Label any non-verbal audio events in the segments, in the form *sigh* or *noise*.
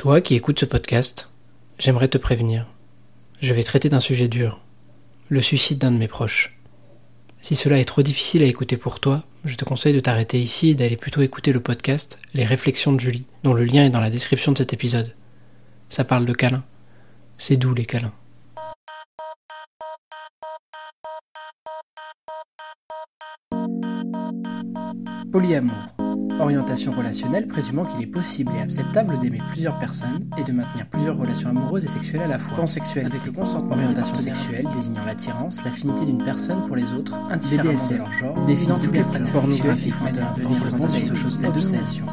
Toi qui écoutes ce podcast, j'aimerais te prévenir. Je vais traiter d'un sujet dur, le suicide d'un de mes proches. Si cela est trop difficile à écouter pour toi, je te conseille de t'arrêter ici et d'aller plutôt écouter le podcast Les Réflexions de Julie, dont le lien est dans la description de cet épisode. Ça parle de câlins. C'est doux les câlins. Polyamour Orientation relationnelle présumant qu'il est possible et acceptable d'aimer plusieurs personnes et de maintenir plusieurs relations amoureuses et sexuelles à la fois. Avec le consentement. Orientation sexuelle désignant l'attirance, l'affinité d'une personne pour les autres, indifféremment de leur genre, définant toutes les pratiques pornographiques, de représentation, l'obsession,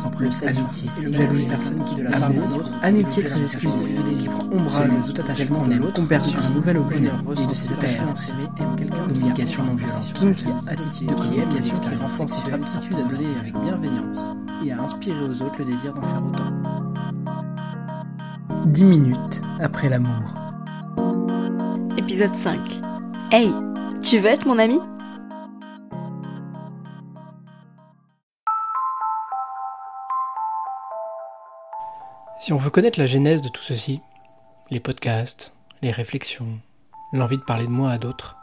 amitié, jalousie, personne qui de la part des autres, amitié très exclusive, qui prend ombrage de tout attachement qu'on aime, conversion un nouvel objet et de ses attachements aime quelqu'un, communication non violente, attitude de communication qui renforce aptitude à donner avec bienveillance et à inspirer aux autres le désir d'en faire autant. 10 minutes après l'amour. Épisode 5. Hey, tu veux être mon ami? Si on veut connaître la genèse de tout ceci, les podcasts, les réflexions, l'envie de parler de moi à d'autres,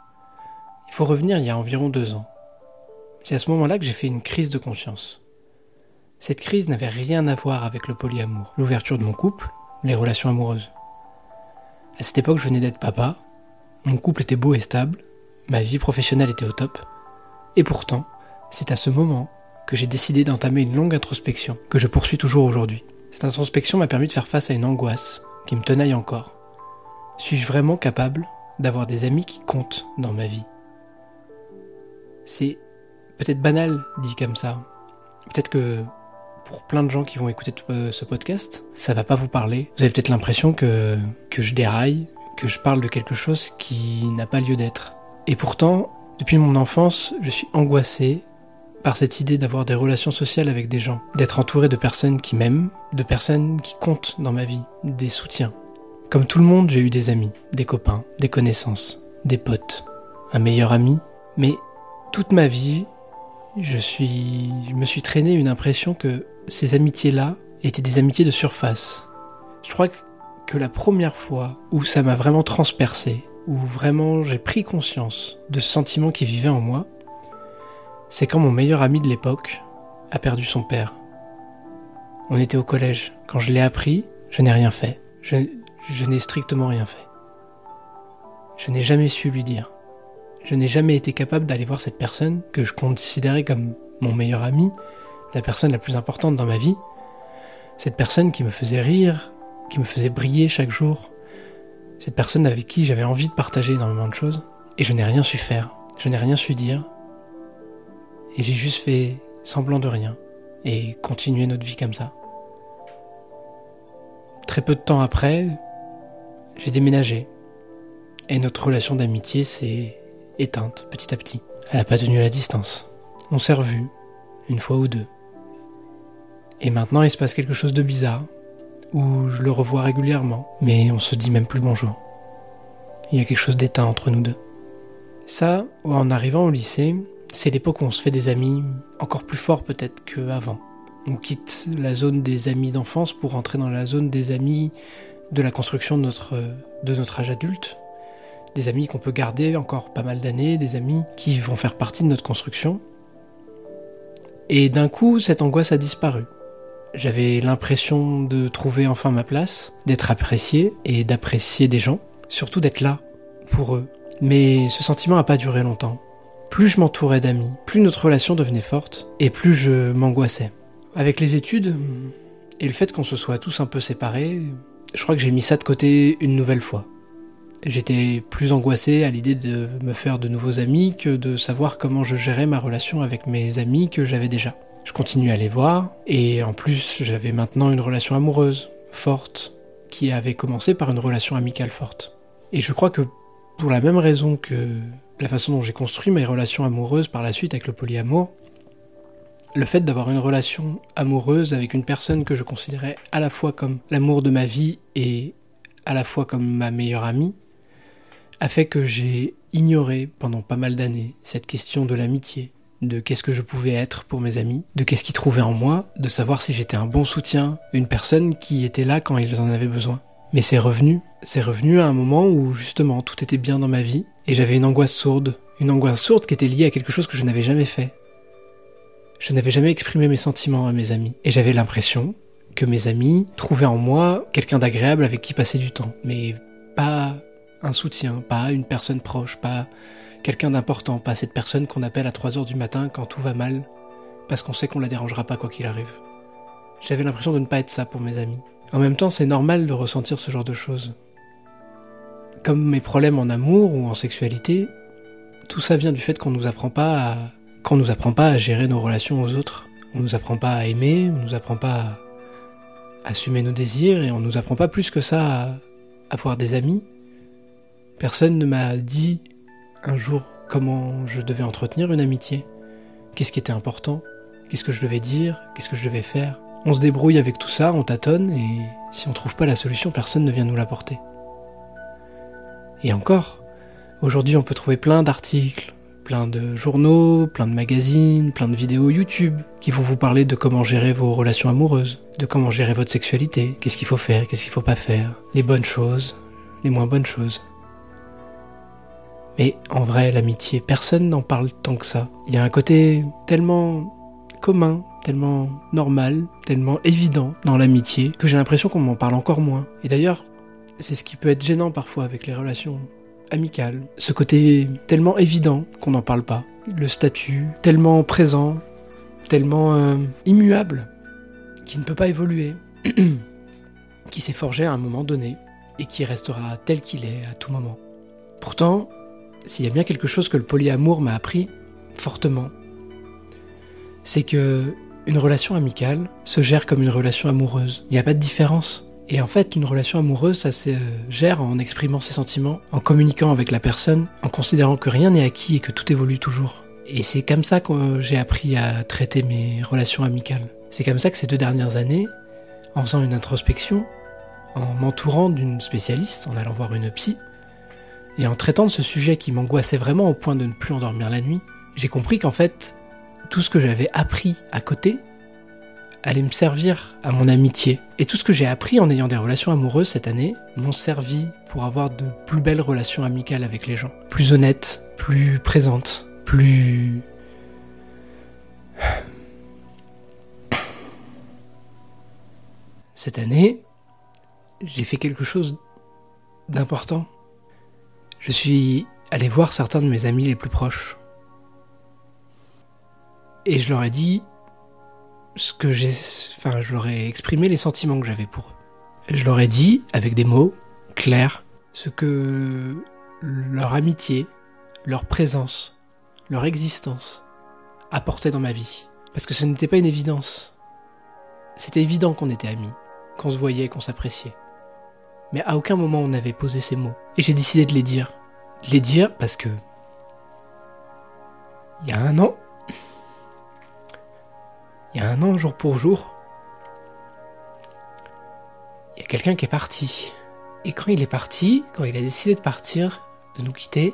il faut revenir il y a environ deux ans. C'est à ce moment-là que j'ai fait une crise de conscience. Cette crise n'avait rien à voir avec le polyamour, l'ouverture de mon couple, les relations amoureuses. À cette époque, je venais d'être papa, mon couple était beau et stable, ma vie professionnelle était au top, et pourtant, c'est à ce moment que j'ai décidé d'entamer une longue introspection, que je poursuis toujours aujourd'hui. Cette introspection m'a permis de faire face à une angoisse qui me tenaille encore. Suis-je vraiment capable d'avoir des amis qui comptent dans ma vie? C'est peut-être banal dit comme ça. Peut-être que pour plein de gens qui vont écouter euh, ce podcast, ça va pas vous parler. Vous avez peut-être l'impression que, que je déraille, que je parle de quelque chose qui n'a pas lieu d'être. Et pourtant, depuis mon enfance, je suis angoissé par cette idée d'avoir des relations sociales avec des gens, d'être entouré de personnes qui m'aiment, de personnes qui comptent dans ma vie, des soutiens. Comme tout le monde, j'ai eu des amis, des copains, des connaissances, des potes, un meilleur ami, mais toute ma vie, je suis, je me suis traîné une impression que ces amitiés-là étaient des amitiés de surface. Je crois que la première fois où ça m'a vraiment transpercé, où vraiment j'ai pris conscience de ce sentiment qui vivait en moi, c'est quand mon meilleur ami de l'époque a perdu son père. On était au collège. Quand je l'ai appris, je n'ai rien fait. Je, je n'ai strictement rien fait. Je n'ai jamais su lui dire. Je n'ai jamais été capable d'aller voir cette personne que je considérais comme mon meilleur ami la personne la plus importante dans ma vie, cette personne qui me faisait rire, qui me faisait briller chaque jour, cette personne avec qui j'avais envie de partager énormément de choses, et je n'ai rien su faire, je n'ai rien su dire, et j'ai juste fait semblant de rien, et continué notre vie comme ça. Très peu de temps après, j'ai déménagé, et notre relation d'amitié s'est éteinte petit à petit. Elle n'a pas tenu la distance. On s'est revus, une fois ou deux. Et maintenant, il se passe quelque chose de bizarre, où je le revois régulièrement, mais on se dit même plus bonjour. Il y a quelque chose d'éteint entre nous deux. Ça, en arrivant au lycée, c'est l'époque où on se fait des amis encore plus forts peut-être qu'avant. On quitte la zone des amis d'enfance pour entrer dans la zone des amis de la construction de notre, de notre âge adulte. Des amis qu'on peut garder encore pas mal d'années, des amis qui vont faire partie de notre construction. Et d'un coup, cette angoisse a disparu. J'avais l'impression de trouver enfin ma place, d'être apprécié et d'apprécier des gens, surtout d'être là pour eux. Mais ce sentiment n'a pas duré longtemps. Plus je m'entourais d'amis, plus notre relation devenait forte et plus je m'angoissais. Avec les études et le fait qu'on se soit tous un peu séparés, je crois que j'ai mis ça de côté une nouvelle fois. J'étais plus angoissé à l'idée de me faire de nouveaux amis que de savoir comment je gérais ma relation avec mes amis que j'avais déjà. Je continue à les voir, et en plus j'avais maintenant une relation amoureuse, forte, qui avait commencé par une relation amicale forte. Et je crois que pour la même raison que la façon dont j'ai construit mes relations amoureuses par la suite avec le polyamour, le fait d'avoir une relation amoureuse avec une personne que je considérais à la fois comme l'amour de ma vie et à la fois comme ma meilleure amie, a fait que j'ai ignoré pendant pas mal d'années cette question de l'amitié, de qu'est-ce que je pouvais être pour mes amis, de qu'est-ce qu'ils trouvaient en moi, de savoir si j'étais un bon soutien, une personne qui était là quand ils en avaient besoin. Mais c'est revenu, c'est revenu à un moment où justement tout était bien dans ma vie et j'avais une angoisse sourde, une angoisse sourde qui était liée à quelque chose que je n'avais jamais fait. Je n'avais jamais exprimé mes sentiments à mes amis et j'avais l'impression que mes amis trouvaient en moi quelqu'un d'agréable avec qui passer du temps, mais pas un soutien, pas une personne proche, pas quelqu'un d'important, pas cette personne qu'on appelle à 3 heures du matin quand tout va mal, parce qu'on sait qu'on la dérangera pas quoi qu'il arrive. J'avais l'impression de ne pas être ça pour mes amis. En même temps, c'est normal de ressentir ce genre de choses. Comme mes problèmes en amour ou en sexualité, tout ça vient du fait qu'on nous apprend pas à, qu'on nous apprend pas à gérer nos relations aux autres. On nous apprend pas à aimer, on nous apprend pas à assumer nos désirs et on nous apprend pas plus que ça à avoir des amis. Personne ne m'a dit un jour comment je devais entretenir une amitié, qu'est-ce qui était important, qu'est-ce que je devais dire, qu'est-ce que je devais faire? On se débrouille avec tout ça, on tâtonne et si on trouve pas la solution, personne ne vient nous l'apporter. Et encore, aujourd'hui on peut trouver plein d'articles, plein de journaux, plein de magazines, plein de vidéos YouTube qui vont vous parler de comment gérer vos relations amoureuses, de comment gérer votre sexualité, qu'est-ce qu'il faut faire, qu'est-ce qu'il faut pas faire, les bonnes choses, les moins bonnes choses. Mais en vrai, l'amitié, personne n'en parle tant que ça. Il y a un côté tellement commun, tellement normal, tellement évident dans l'amitié que j'ai l'impression qu'on m'en parle encore moins. Et d'ailleurs, c'est ce qui peut être gênant parfois avec les relations amical, ce côté tellement évident qu'on n'en parle pas, le statut tellement présent, tellement euh, immuable, qui ne peut pas évoluer, *clears throat* qui s'est forgé à un moment donné et qui restera tel qu'il est à tout moment. Pourtant, s'il y a bien quelque chose que le polyamour m'a appris fortement, c'est que une relation amicale se gère comme une relation amoureuse. Il n'y a pas de différence. Et en fait, une relation amoureuse, ça se gère en exprimant ses sentiments, en communiquant avec la personne, en considérant que rien n'est acquis et que tout évolue toujours. Et c'est comme ça que j'ai appris à traiter mes relations amicales. C'est comme ça que ces deux dernières années, en faisant une introspection, en m'entourant d'une spécialiste, en allant voir une psy, et en traitant de ce sujet qui m'angoissait vraiment au point de ne plus endormir la nuit, j'ai compris qu'en fait, tout ce que j'avais appris à côté, allait me servir à mon amitié. Et tout ce que j'ai appris en ayant des relations amoureuses cette année m'ont servi pour avoir de plus belles relations amicales avec les gens. Plus honnêtes, plus présentes, plus... Cette année, j'ai fait quelque chose d'important. Je suis allé voir certains de mes amis les plus proches. Et je leur ai dit, ce que j'ai, enfin, je leur ai exprimé les sentiments que j'avais pour eux. Je leur ai dit, avec des mots clairs, ce que leur amitié, leur présence, leur existence apportait dans ma vie. Parce que ce n'était pas une évidence. C'était évident qu'on était amis, qu'on se voyait, qu'on s'appréciait. Mais à aucun moment on n'avait posé ces mots. Et j'ai décidé de les dire. De les dire parce que... Il y a un an, il y a un an, jour pour jour, il y a quelqu'un qui est parti. Et quand il est parti, quand il a décidé de partir, de nous quitter,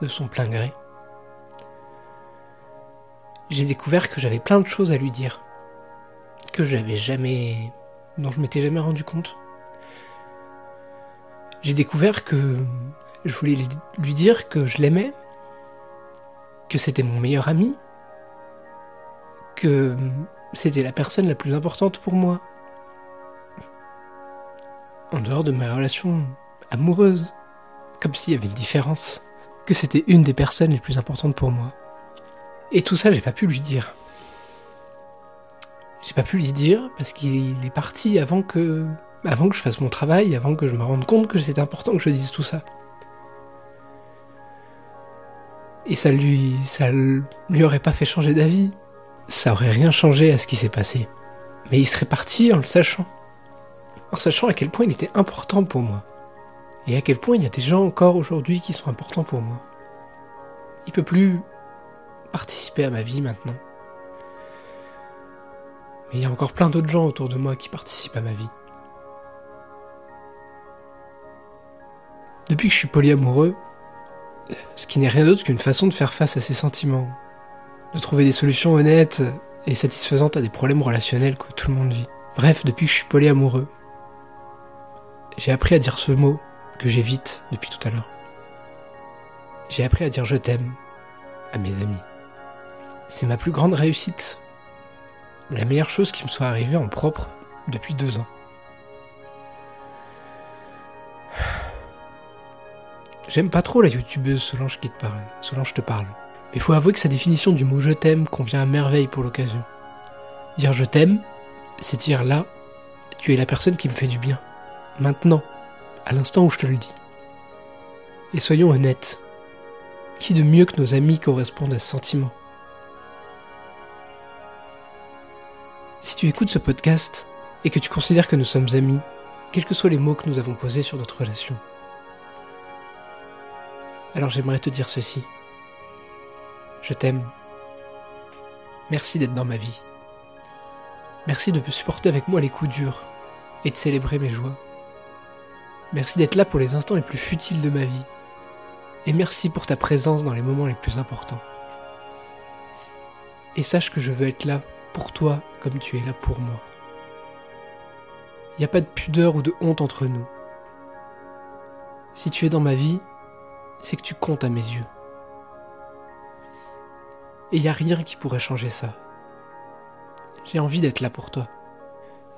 de son plein gré, j'ai découvert que j'avais plein de choses à lui dire. Que j'avais jamais. dont je m'étais jamais rendu compte. J'ai découvert que je voulais lui dire que je l'aimais, que c'était mon meilleur ami, que c'était la personne la plus importante pour moi. En dehors de ma relation amoureuse, comme s'il y avait une différence, que c'était une des personnes les plus importantes pour moi. Et tout ça, j'ai pas pu lui dire. J'ai pas pu lui dire parce qu'il est parti avant que, avant que je fasse mon travail, avant que je me rende compte que c'était important que je dise tout ça. Et ça lui, ça lui aurait pas fait changer d'avis ça aurait rien changé à ce qui s'est passé. Mais il serait parti en le sachant. En sachant à quel point il était important pour moi. Et à quel point il y a des gens encore aujourd'hui qui sont importants pour moi. Il peut plus participer à ma vie maintenant. Mais il y a encore plein d'autres gens autour de moi qui participent à ma vie. Depuis que je suis polyamoureux, ce qui n'est rien d'autre qu'une façon de faire face à ses sentiments, de trouver des solutions honnêtes et satisfaisantes à des problèmes relationnels que tout le monde vit. Bref, depuis que je suis polyamoureux, j'ai appris à dire ce mot que j'évite depuis tout à l'heure. J'ai appris à dire je t'aime à mes amis. C'est ma plus grande réussite. La meilleure chose qui me soit arrivée en propre depuis deux ans. J'aime pas trop la youtubeuse Solange qui te parle. Solange te parle. Mais faut avouer que sa définition du mot je t'aime convient à merveille pour l'occasion. Dire je t'aime, c'est dire là, tu es la personne qui me fait du bien. Maintenant, à l'instant où je te le dis. Et soyons honnêtes, qui de mieux que nos amis correspondent à ce sentiment? Si tu écoutes ce podcast et que tu considères que nous sommes amis, quels que soient les mots que nous avons posés sur notre relation, alors j'aimerais te dire ceci. Je t'aime. Merci d'être dans ma vie. Merci de supporter avec moi les coups durs et de célébrer mes joies. Merci d'être là pour les instants les plus futiles de ma vie. Et merci pour ta présence dans les moments les plus importants. Et sache que je veux être là pour toi comme tu es là pour moi. Il n'y a pas de pudeur ou de honte entre nous. Si tu es dans ma vie, c'est que tu comptes à mes yeux. Et il n'y a rien qui pourrait changer ça. J'ai envie d'être là pour toi.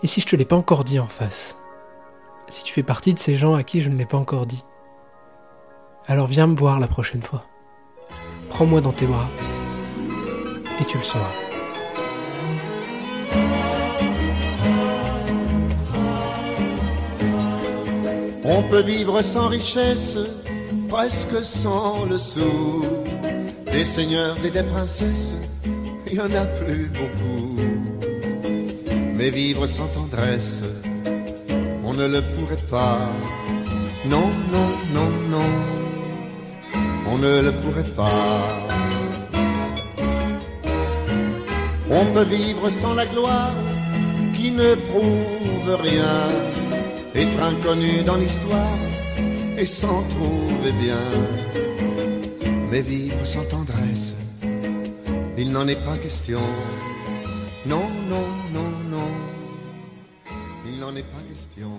Et si je te l'ai pas encore dit en face, si tu fais partie de ces gens à qui je ne l'ai pas encore dit, alors viens me voir la prochaine fois. Prends-moi dans tes bras et tu le sauras. On peut vivre sans richesse, presque sans le sou. Des seigneurs et des princesses, il y en a plus beaucoup. Mais vivre sans tendresse, on ne le pourrait pas. Non, non, non, non, on ne le pourrait pas. On peut vivre sans la gloire qui ne prouve rien, être inconnu dans l'histoire et s'en trouver bien. Mais vivre sans tendresse, il n'en est pas question. Non, non, non, non, il n'en est pas question.